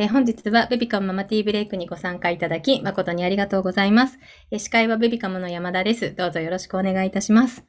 えー本日はベビカムママティーブレイクにご参加いただき、誠にありがとうございます。えー司会はベビカムの山田です。どうぞよろしくお願いいたします。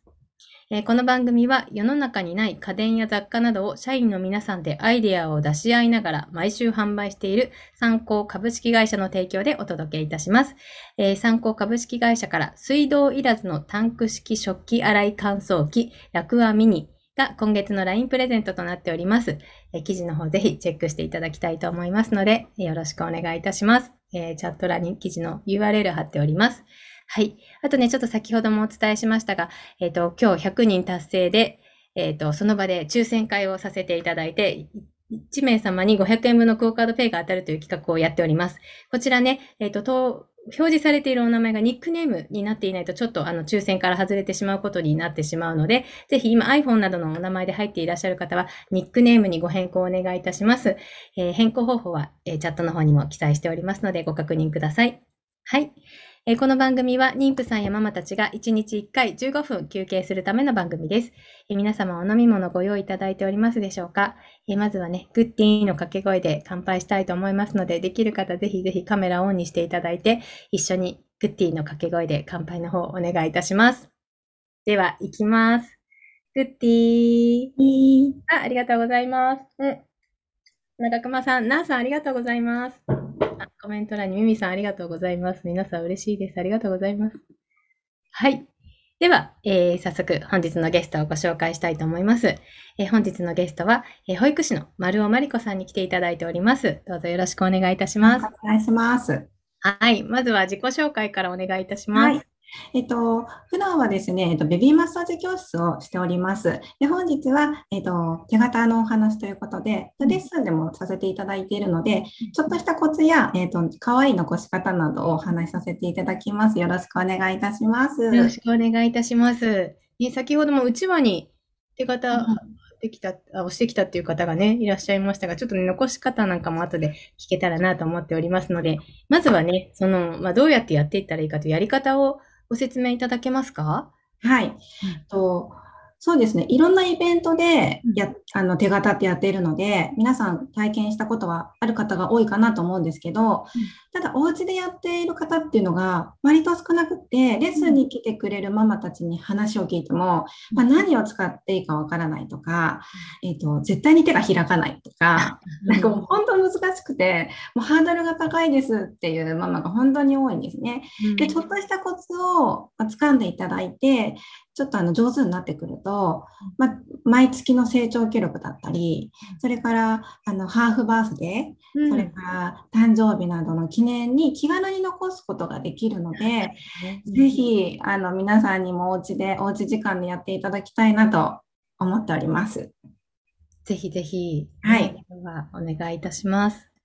えーこの番組は世の中にない家電や雑貨などを社員の皆さんでアイデアを出し合いながら毎週販売している参考株式会社の提供でお届けいたします。えー参考株式会社から水道いらずのタンク式食器洗い乾燥機ラクアミニが今月の LINE プレゼントとなっております。え記事の方ぜひチェックしていただきたいと思いますので、よろしくお願いいたします。えーチャット欄に記事の URL 貼っております。はい。あとね、ちょっと先ほどもお伝えしましたが、えっ、と、今日100人達成で、えっ、と、その場で抽選会をさせていただいて、1名様に500円分のクオカードペイが当たるという企画をやっております。こちらね、えっ、と、と表示されているお名前がニックネームになっていないと、ちょっとあの抽選から外れてしまうことになってしまうので、ぜひ今 iPhone などのお名前で入っていらっしゃる方は、ニックネームにご変更をお願いいたします。えー変更方法は、えーチャットの方にも記載しておりますので、ご確認ください。はい。えこの番組は妊婦さんやママたちが1日1回15分休憩するための番組です。え皆様お飲み物ご用意いただいておりますでしょうか、えまずはね、グッディーの掛け声で乾杯したいと思いますので、できる方ぜひぜひカメラオンにしていただいて、一緒にグッディーの掛け声で乾杯の方お願いいたします。では、いきます。グッディー。あ、ありがとうございます。うん。中熊さん、なーさん、ありがとうございます。あコメント欄にミミさん、ありがとうございます。皆さん、嬉しいです。ありがとうございます。はい。では、えー早速、本日のゲストをご紹介したいと思います。えー本日のゲストは、えー保育士の丸尾まりこさんに来ていただいております。どうぞよろしくお願いいたします。お願いします。はい。まずは自己紹介からお願いいたします。はい。えっと、普段はですね、えっと、ベビーマッサージ教室をしております。で、本日は、えっと、手形のお話ということで、レッスンでもさせていただいているので、ちょっとしたコツや、えっと、可愛い残し方などをお話しさせていただきます。よろしくお願いいたします。よろしくお願いいたします。ね、先ほどもうちわに手形できた、あ押してきたっていう方がね、いらっしゃいましたが、ちょっとね、残し方なんかも後で聞けたらなと思っておりますので、まずはね、その、まあ、どうやってやっていったらいいかというやり方をご説明いただけますか？はい。とそうですね。いろんなイベントでや、あの、手形ってやっているので、皆さん体験したことはある方が多いかなと思うんですけど、ただ、お家でやっている方っていうのが割と少なくって、レッスンに来てくれるママたちに話を聞いても、まあ、何を使っていいかわからないとか、えっ、と、絶対に手が開かないとか、なんかもう本当難しくて、もうハードルが高いですっていうママが本当に多いんですね。で、ちょっとしたコツをまあ掴んでいただいて、ちょっとあの上手になってくると、まあ、毎月の成長記録だったり、それからあのハーフバースデー、うん。それから誕生日などの記念に気軽に残すことができるので、ぜひあの皆さんにもお家で、おうち時間でやっていただきたいなと思っております。ぜひぜひ、はい。お願いいたします。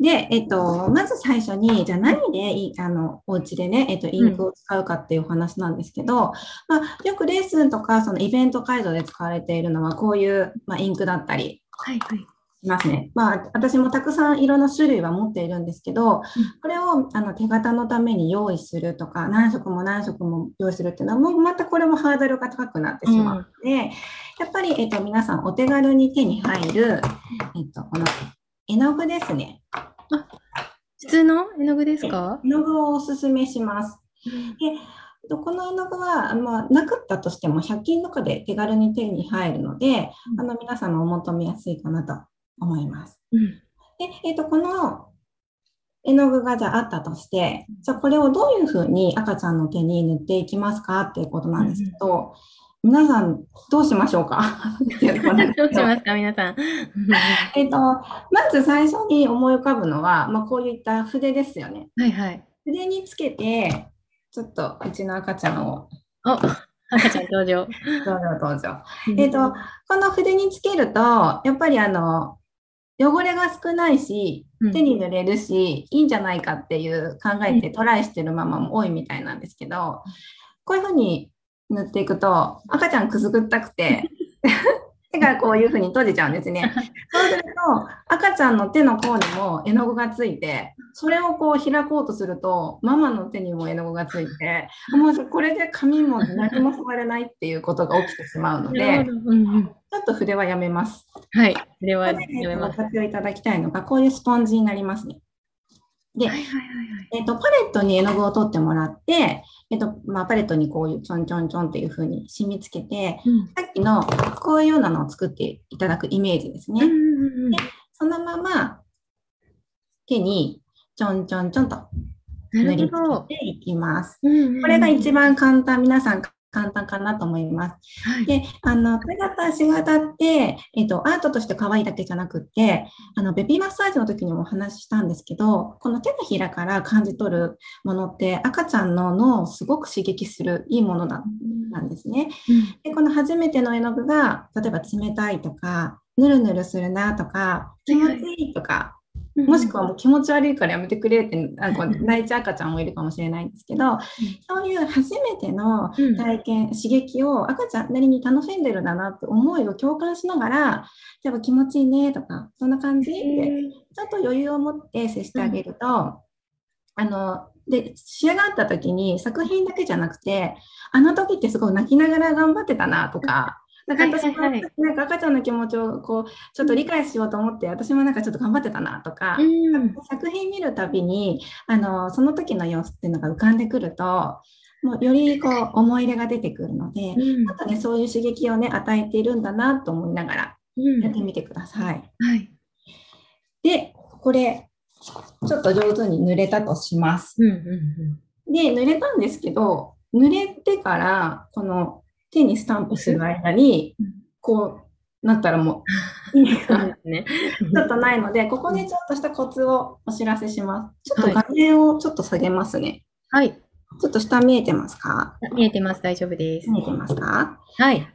で、えっと、まず最初に、じゃあ何であの、お家でね、えっと、インクを使うかっていうお話なんですけど、まあ、よくレッスンとか、そのイベント会場で使われているのは、こういう、まあ、インクだったりはいはい。しますね。まあ、私もたくさんいろんな種類は持っているんですけど、これをあの手形のために用意するとか、何色も何色も用意するっていうのは、もうまたこれもハードルが高くなってしまうので、やっぱり、えっと、皆さんお手軽に手に入る、えっと、この絵の具ですね。普通の絵の具ですか？絵の具をおすすめします。で、この絵の具は、まあ、なかったとしても100均とかで手軽に手に入るので、うんあの皆さんのお求めやすいかなと思います。うんで、えっと、この絵の具がじゃああったとして、じゃあこれをどういうふうに赤ちゃんの手に塗っていきますかっていうことなんですけど、皆さんどうしましょうか？ど どうしますか、皆さん。えっと、まず最初に思い浮かぶのは、まあ、こういった筆ですよね。はいはい。筆につけて、ちょっとうちの赤ちゃんをお、赤ちゃん登場。どうぞどうぞ。えっと、この筆につけると、やっぱりあの、汚れが少ないしうん、手に塗れるし、いいんじゃないかっていう考えてトライしてるママも多いみたいなんですけど、こういうふうに塗っていくと、赤ちゃんくすぐったくて、手がこういうふうに閉じちゃうんですね。そうすると、赤ちゃんの手の甲にも絵の具がついて、それをこう開こうとすると、ママの手にも絵の具がついて、もうこれで紙も何も触れないっていうことが起きてしまうので、ちょっと筆はやめます。はい、筆はやめます。ご活用いただきたいのが、こういうスポンジになりますね。で、えっ、と、パレットに絵の具を取ってもらって、えっ、と、まあ、パレットにこういうちょんちょんちょんっていう風に染み付けて、うん、さっきのこういうようなのを作っていただくイメージですね。うんうんうん、でそのまま手にちょんちょんちょんと塗り付けていきます。これが一番簡単、皆さん簡単かなと思います。はい、で、あの、手形、足形って、えっ、と、アートとして可愛いだけじゃなくって、あの、ベビーマッサージの時にもお話ししたんですけど、この手のひらから感じ取るものって、赤ちゃんの脳をすごく刺激するいいものなんですね。うん、で、この初めての絵の具が、例えば冷たいとか、ぬるぬるするなとか、気持ちいいとか、もしくはもう気持ち悪いからやめてくれってなんか泣いちゃう赤ちゃんもいるかもしれないんですけど、そういう初めての体験、刺激を赤ちゃんなりに楽しんでるんだなって思いを共感しながら、例えば気持ちいいねとか、そんな感じってちょっと余裕を持って接してあげると、あの、で、仕上がった時に作品だけじゃなくて、あの時ってすごい泣きながら頑張ってたなとか、なんか私も、なんか赤ちゃんの気持ちをこうちょっと理解しようと思って、私もなんかちょっと頑張ってたなとか、うん、作品見るたびにあのその時の様子っていうのが浮かんでくるともうよりこう思い入れが出てくるので、うん、なんかねそういう刺激をね与えているんだなと思いながらやってみてください。うん、はい、でこれちょっと上手に塗れたとします。うんうんうん、で塗れたんですけど塗れてからこの手にスタンプする間に、こうなったらもう、意味がちょっとないので、ここでちょっとしたコツをお知らせします。ちょっと画面をちょっと下げますね。はい。ちょっと下見えてますか？見えてます。大丈夫です。見えてますか？はい。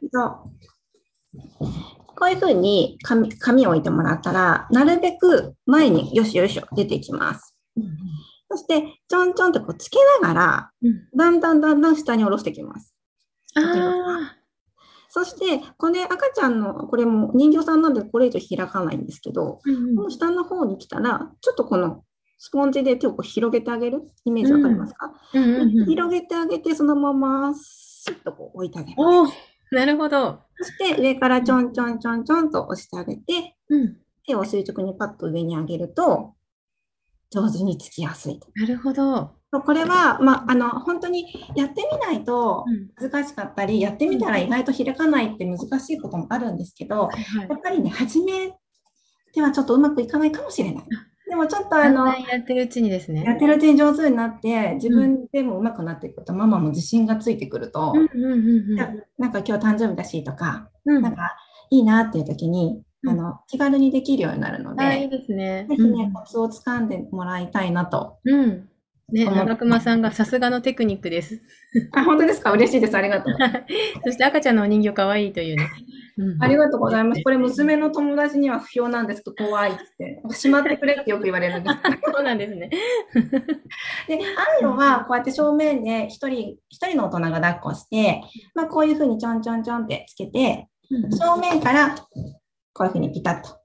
こういうふうに紙紙を置いてもらったら、なるべく前によしよしょ出てきます。うんそして、ちょんちょんとこうつけながら、だんだんだんだん下に下ろしていきます。あそして、これ赤ちゃんの、これも人形さんなんでこれ以上開かないんですけど、うんうん、この下の方に来たら、ちょっとこのスポンジで手をこう広げてあげるイメージわかりますか、うんうんうん、広げてあげて、そのままスッとこう置いてあげます。なるほど。そして上からちょんちょんちょんちょんと押してあげて、うん、手を垂直にパッと上に上げると、上手につきやすいと。なるほど。これは、まあ、あの本当にやってみないと難しかったり、うん、やってみたら意外と開かないって難しいこともあるんですけど、やっぱりね初めではちょっとうまくいかないかもしれない。でもちょっとあのやってるうちにですね。やってるうちに上手になって自分でもうまくなっていくと、うん、ママも自信がついてくると、なんか今日誕生日だしとか、うん、なんかいいなっていう時にあの気軽にできるようになるので、いいですね。ぜひね、コツをつかんでもらいたいなと。うん。ね、長熊さんがさすがのテクニックです。あ、本当ですか？嬉しいです。ありがとう。そして赤ちゃんのお人形かわいいというね。うん、ありがとうございます。これ娘の友達には不評なんですけど、怖いって。しまってくれってよく言われるんです。そうなんですね。で、あるのは、こうやって正面で一人、一人の大人が抱っこして、まあこういうふうにちょんちょんちょんってつけて、正面からこういうふうにピタッと。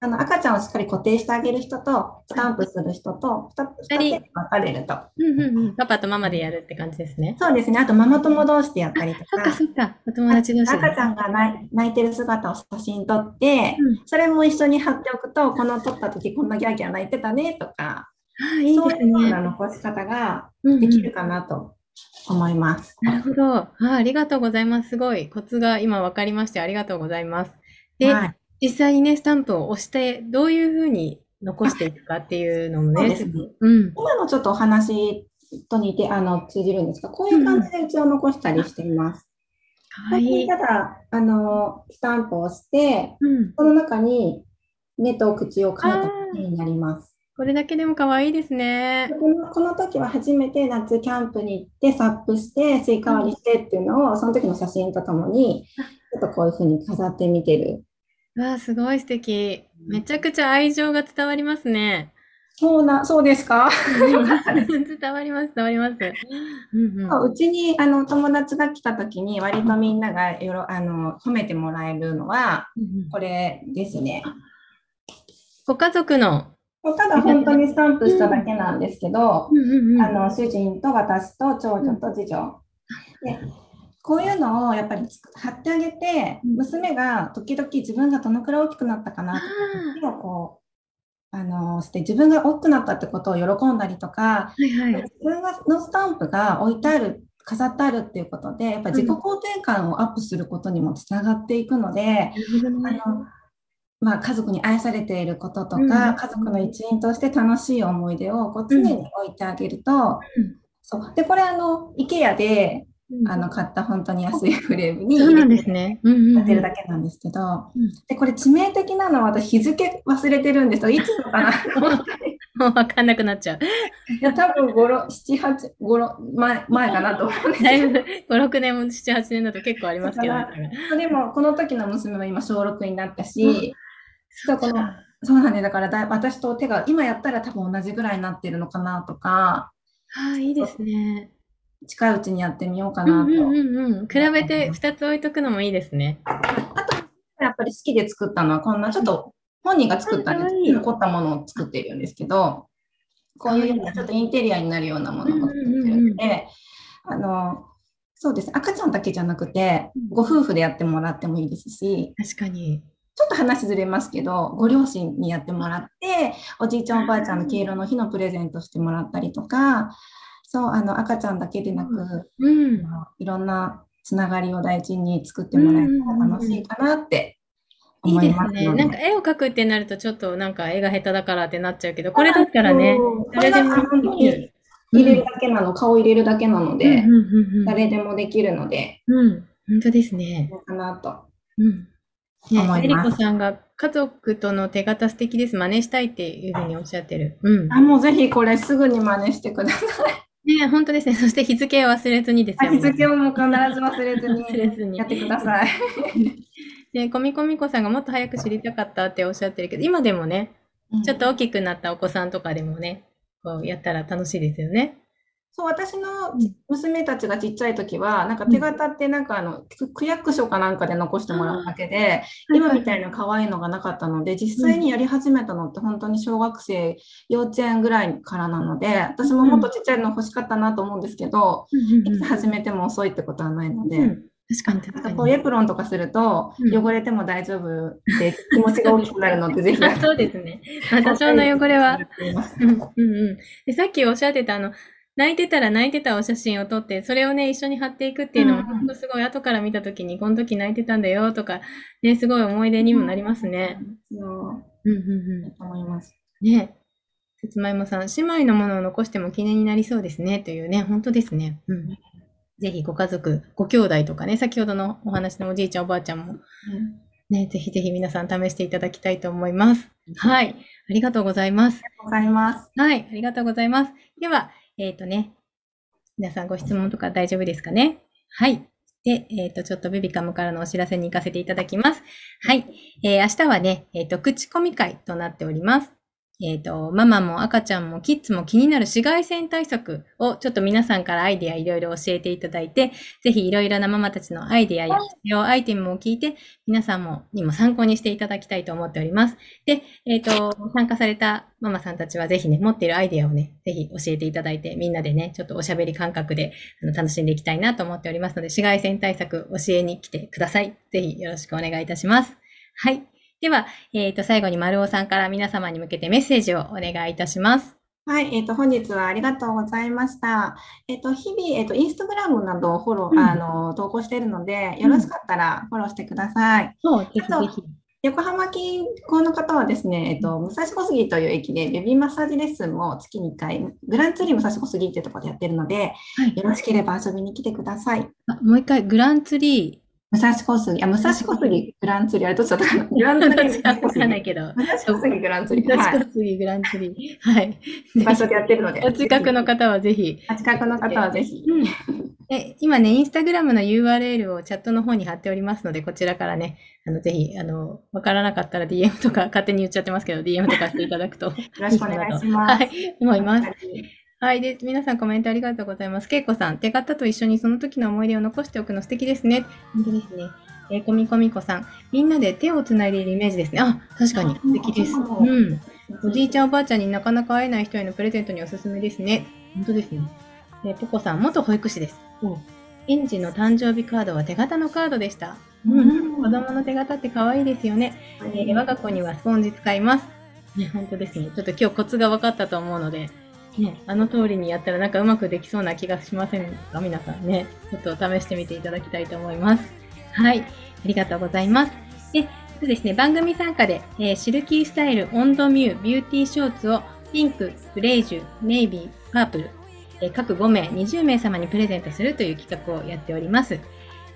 あの赤ちゃんをしっかり固定してあげる人と、スタンプする人と、2つ分かれると、うんうんうん。パパとママでやるって感じですね。そうですね。あとママ友同士でやったりとか。そっかそっか。お友達同士。赤ちゃんが泣いてる姿を写真撮って、うん、それも一緒に貼っておくと、この撮った時こんなギャーギャー泣いてたねとか、あいいですね、そういうような残し方ができるかなと思います。うんうん、なるほどあ。ありがとうございます。すごいコツが今分かりましてありがとうございます。で、はい実際にね、スタンプを押して、どういうふうに残していくかっていうのもね。ねうん、今のちょっとお話と似て、あの、通じるんですが、こういう感じでうちを残したりしています。うん、はい。ただ、あの、スタンプを押して、うん、この中に目と口を書いた形になります。これだけでも可愛いですね。このこの時は初めて夏キャンプに行って、サップして、スイカ割りしてっていうのを、その時の写真とともに、ちょっとこういうふうに飾ってみてるわあ、すごい素敵。めちゃくちゃ愛情が伝わりますね。そうな、そうですか？伝わります、伝わります。うんうん、うちにあの友達が来た時に割とみんながよろあの褒めてもらえるのは、これですね。ご家族のただ本当にスタンプしただけなんですけど、あの主人と私と長女と次女。でこういうのをやっぱりつく貼ってあげて、うん。娘が時々自分がどのくらい大きくなったかなってあ手をこうあのして自分が大きくなったってことを喜んだりとか、ーはいはい。自分がのスタンプが置いてある飾ってあるっていうことでやっぱ自己肯定感をアップすることにもつながっていくので。あのまあ、家族に愛されていることとか、うん。家族の一員として楽しい思い出をこう常に置いてあげると、うん。そう。でこれあの IKEA であの買った本当に安いフレームにそうなん入れてるだけなんですけど、うん。でこれ致命的なのは私日付忘れてるんです。よいつのかなもうわかんなくなっちゃう。いや多分5、7、8、5前前かなと思うんですけどだいぶ5、6年も7、8年だと結構ありますけどね。でもこの時の娘は今小6になったし、うん。そうこのそうなんです。だからだい私と手が今やったら多分同じぐらいになってるのかなとか。ああ、いいですね。近いうちにやってみようかうんなと、うんうんうん。比べて2つ置いとくのもいいですね。あとやっぱり好きで作ったのはこんなちょっと本人が作ったんです。残ったものを作っているんですけどこういうようなちょっとインテリアになるようなものを作ってるので、あのそうです。赤ちゃんだけじゃなくてうん。ご夫婦でやってもらってもいいですし確かに。ちょっと話ずれますけど、ご両親にやってもらって、おじいちゃんおばあちゃんの敬老の日のプレゼントしてもらったりとか、そう、あの赤ちゃんだけでなく、うん。いろんなつながりを大事に作ってもらえたら楽しいかなっていい思いですね。なんか絵を描くってなるとちょっとなんか絵が下手だからってなっちゃうけど、これだったらね、誰でも入れるだけなの、顔入れるだけなので、うんうんうんうん誰でもできるので、うん、本当ですね。かなと。うん。ね、えりこさんが家族との手形素敵です。真似したいっていうふうにおっしゃってる。うん。あ、もうぜひこれすぐに真似してください。ね、本当ですね。そして日付を忘れずにですよ。日付をもう必ず忘れずに忘れずにやってください。で、コミコミコさんがもっと早く知りたかったっておっしゃってるけど、今でもね、ちょっと大きくなったお子さんとかでもね、こうやったら楽しいですよね。そう、私の娘たちがちっちゃい時は、なんか手形ってなんかあの、区区役所かなんかで残してもらうだけで、今みたいな可愛いのがなかったので、実際にやり始めたのって本当に小学生、幼稚園ぐらいからなので、私ももっとちっちゃいの欲しかったなと思うんですけど、いつ始めても遅いってことはないので、うん。確かに確こうエプロンとかするとうん。汚れても大丈夫で気持ちが大きくなるので、ぜひそうですね。まあ多少の汚れは。うんうん。で、さっきおっしゃってたあの、泣いてたら泣いてたお写真を撮って、それをね、一緒に貼っていくっていうのも、うんほんとすごい後から見たときに、この時泣いてたんだよとか、ね、すごい思い出にもなりますね。そう、うんうんだと思います。うん。ね。さつまいもさん、姉妹のものを残しても記念になりそうですね。というね、本当ですね。うん。ぜひご家族、ご兄弟とかね、先ほどのお話のおじいちゃんおばあちゃんも、ね、ぜひぜひ皆さん試していただきたいと思います。はい。ありがとうございます。わかります。はい、ありがとうございます。では、えっ、とね、皆さんご質問とか大丈夫ですかね？はい。で、えっ、と、ちょっとベビカムからのお知らせに行かせていただきます。はい。えー明日はね、えっ、と、口コミ会となっております。えっ、と、ママも赤ちゃんもキッズも気になる紫外線対策をちょっと皆さんからアイデアいろいろ教えていただいて、ぜひいろいろなママたちのアイデアや必要アイテムを聞いて、皆さんもにも参考にしていただきたいと思っております。で、えっ、と、参加されたママさんたちはぜひね、持っているアイデアをね、ぜひ教えていただいて、みんなでね、ちょっとおしゃべり感覚であの楽しんでいきたいなと思っておりますので、紫外線対策教えに来てください。ぜひよろしくお願いいたします。はい。では、えっ、と、最後に丸尾さんから皆様に向けてメッセージをお願いいたします。はい、えっ、と、本日はありがとうございました。えっ、と、日々、えっ、と、インスタグラムなどをフォロー、うんあの、投稿しているので、よろしかったらフォローしてください。そう、ぜひぜひ。横浜近郊の方はですね、えっ、と、武蔵小杉という駅でベビーマッサージレッスンも月に1回、グランツリー武蔵小杉っていうところでやってるので、はいよろしければ遊びに来てください。あもう一回、グランツリ武蔵小杉、あ、武蔵小杉グランツリー、あれどっちだったかな？グランー。ツリー わかん武蔵小杉ないけど。武蔵小杉グランツリー。武はい。蔵小杉グランツリー。はい。場所でやってるので。お近くの方はぜひ。お近くの方はぜひ。うんえ今ね、インスタグラムの URL をチャットの方に貼っておりますので、こちらからね、あのぜひ、あの、わからなかったら DM とか、勝手に言っちゃってますけど、DM とかしていただくと。よよろしくお願いします。はい、思います。はい。で、皆さんコメントありがとうございます。けいこさん、手形と一緒にその時の思い出を残しておくの素敵ですね。本当ですね。えー、こみこみこさん、みんなで手をつないでいるイメージですね。あ、確かに素敵です。うんうん。おじいちゃんおばあちゃんになかなか会えない人へのプレゼントにおすすめですね。本当ですね。えポコさん、元保育士です。園児の誕生日カードは手形のカードでした。うん、子供の手形って可愛いですよね。えー我が子にはスポンジ使います。ね、本当ですね。ちょっと今日コツが分かったと思うので、ね、あの通りにやったらなんかうまくできそうな気がしませんか？皆さんね。ちょっと試してみていただきたいと思います。はい。ありがとうございます。で、そうですね、番組参加で、えーシルキースタイルオンドミュービューティーショーツをピンク、グレージュ、ネイビー、パープル、えー各5名、20名様にプレゼントするという企画をやっております。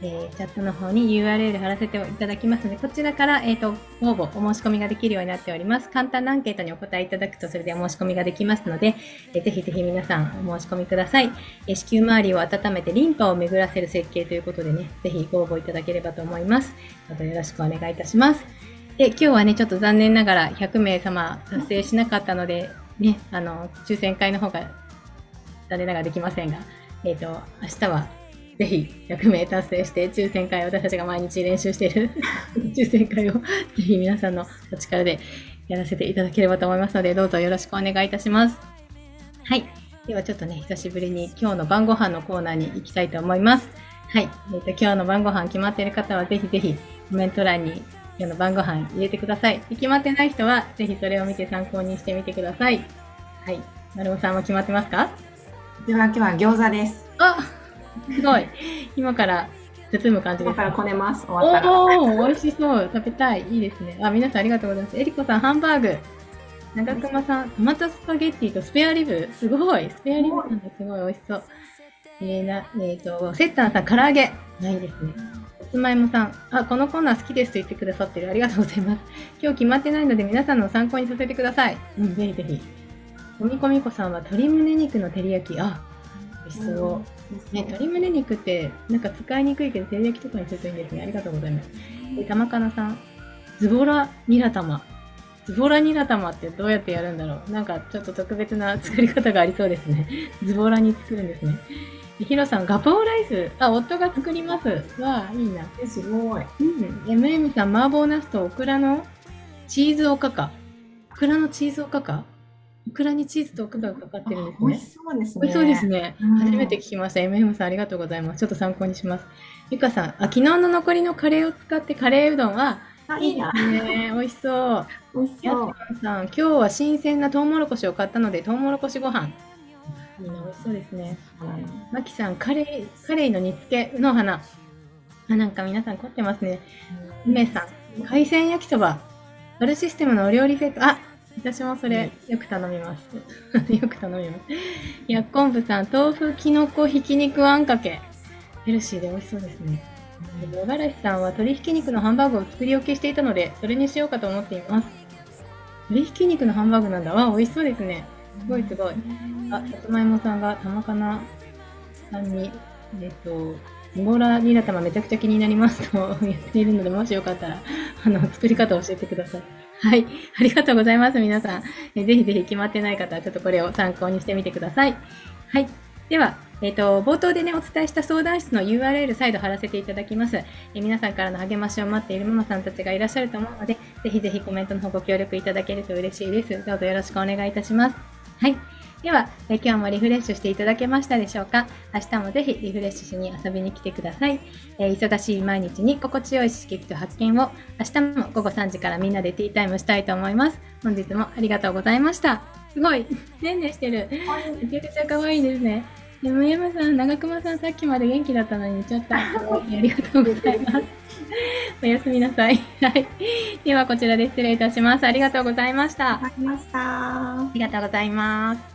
えーチャットの方に URL 貼らせていただきますので、こちらから、えー、と応募、お申し込みができるようになっております。簡単なアンケートにお答えいただくと、それでお申し込みができますので、えーぜひぜひ皆さんお申し込みください。えー子宮周りを温めてリンパを巡らせる設計ということでね、ぜひご応募いただければと思います。どうぞよろしくお願いいたします。で、今日はね、ちょっと残念ながら100名様達成しなかったので、ね、あの、抽選会の方が残念ながらできませんが、えっ、と、明日はぜひ100名達成して抽選会、私たちが毎日練習している 抽選会をぜひ皆さんのお力でやらせていただければと思いますので、どうぞよろしくお願いいたします。はい。ではちょっとね、久しぶりに今日の晩ご飯のコーナーに行きたいと思います。はい。えっ、と、今日の晩ご飯決まっている方はぜひぜひコメント欄に今日の晩ご飯入れてください。で決まってない人はぜひそれを見て参考にしてみてください。はい。なるおさんも決まってますか？では今日は餃子です。あすごい。今から包む感じです今からこねます。終わったら。おお、美味しそう。食べたい。いいですね。あ、皆さんありがとうございます。えりこさん、ハンバーグ。長熊さん、トマトスパゲッティとスペアリブ。すごい。スペアリブなんだ。すごい美味しそう。えー、な、えっ、と、セッタンさん、唐揚げ。ないですね。さつまいもさん、あ、このコーナー好きですと言ってくださってる。ありがとうございます。今日決まってないので、皆さんの参考にさせてください。うん、ぜひぜひ。おみこみこさんは、鶏胸肉の照り焼き。あ、美味しそう。ね、鶏胸肉ってなんか使いにくいけど照り焼きとかにするといいんですね。ありがとうございます。で、玉かなさん、ズボラニラ玉。ズボラニラ玉ってどうやってやるんだろうなんかちょっと特別な作り方がありそうですね。ズボラに作るんですね。でヒロさん、ガパオライス。あ、夫が作ります。わあ、いいな。えすごい。うん。MM さん、麻婆ナスとオクラのチーズおかか。オクラのチーズおかか？オクラにチーズとおかかがかかってるんですね美味。しそうですね。美味しそうですね。うん初めて聞きました。MM さんありがとうございます。ちょっと参考にします。ゆかさん、あ、昨日の残りのカレーを使ってカレーうどんは、あ、いいな。ね、美味しそう。美味しやそう。すさん、今日は新鮮なトウモロコシを買ったので、トウモロコシご飯。いいな、美味しそうですね。まきさん、カレー、カレーの煮付けの花。あ、なんか皆さん凝ってますね。梅さん、海鮮焼きそば。バルシステムのお料理セット。あ、私もそれ、よく頼みます。よく頼みます。やっこんぶさん、豆腐、きのこ、ひき肉あんかけ。ヘルシーで美味しそうですね。野がらしさんは鶏ひき肉のハンバーグを作り置きしていたので、それにしようかと思っています。鶏ひき肉のハンバーグなんだ。わ、美味しそうですね。すごいすごい。あ、さつまいもさんが玉かなさんに、えっと、ズボラニラ玉めちゃくちゃ気になりますと 言っているので、もしよかったら、あの、作り方を教えてください。はい。ありがとうございます、皆さん。えぜひぜひ決まってない方は、ちょっとこれを参考にしてみてください。はい。では、えっ、と、冒頭でね、お伝えした相談室の URL 再度貼らせていただきます。え皆さんからの励ましを待っているママさんたちがいらっしゃると思うので、ぜひぜひコメントの方ご協力いただけると嬉しいです。どうぞよろしくお願いいたします。はい。では、え今日もリフレッシュしていただけましたでしょうか？明日もぜひリフレッシュしに遊びに来てください。えー忙しい毎日に心地よい刺激と発見を明日も午後3時からみんなでティータイムしたいと思います。本日もありがとうございました。すごい、ねんねしてる。めちゃくちゃ可愛いですね。でも山さん、長熊さん、さっきまで元気だったのに、ちょっと、ありがとうございます。おやすみなさい。はい。では、こちらで失礼いたします。ありがとうございました。あありました。りがとうございます。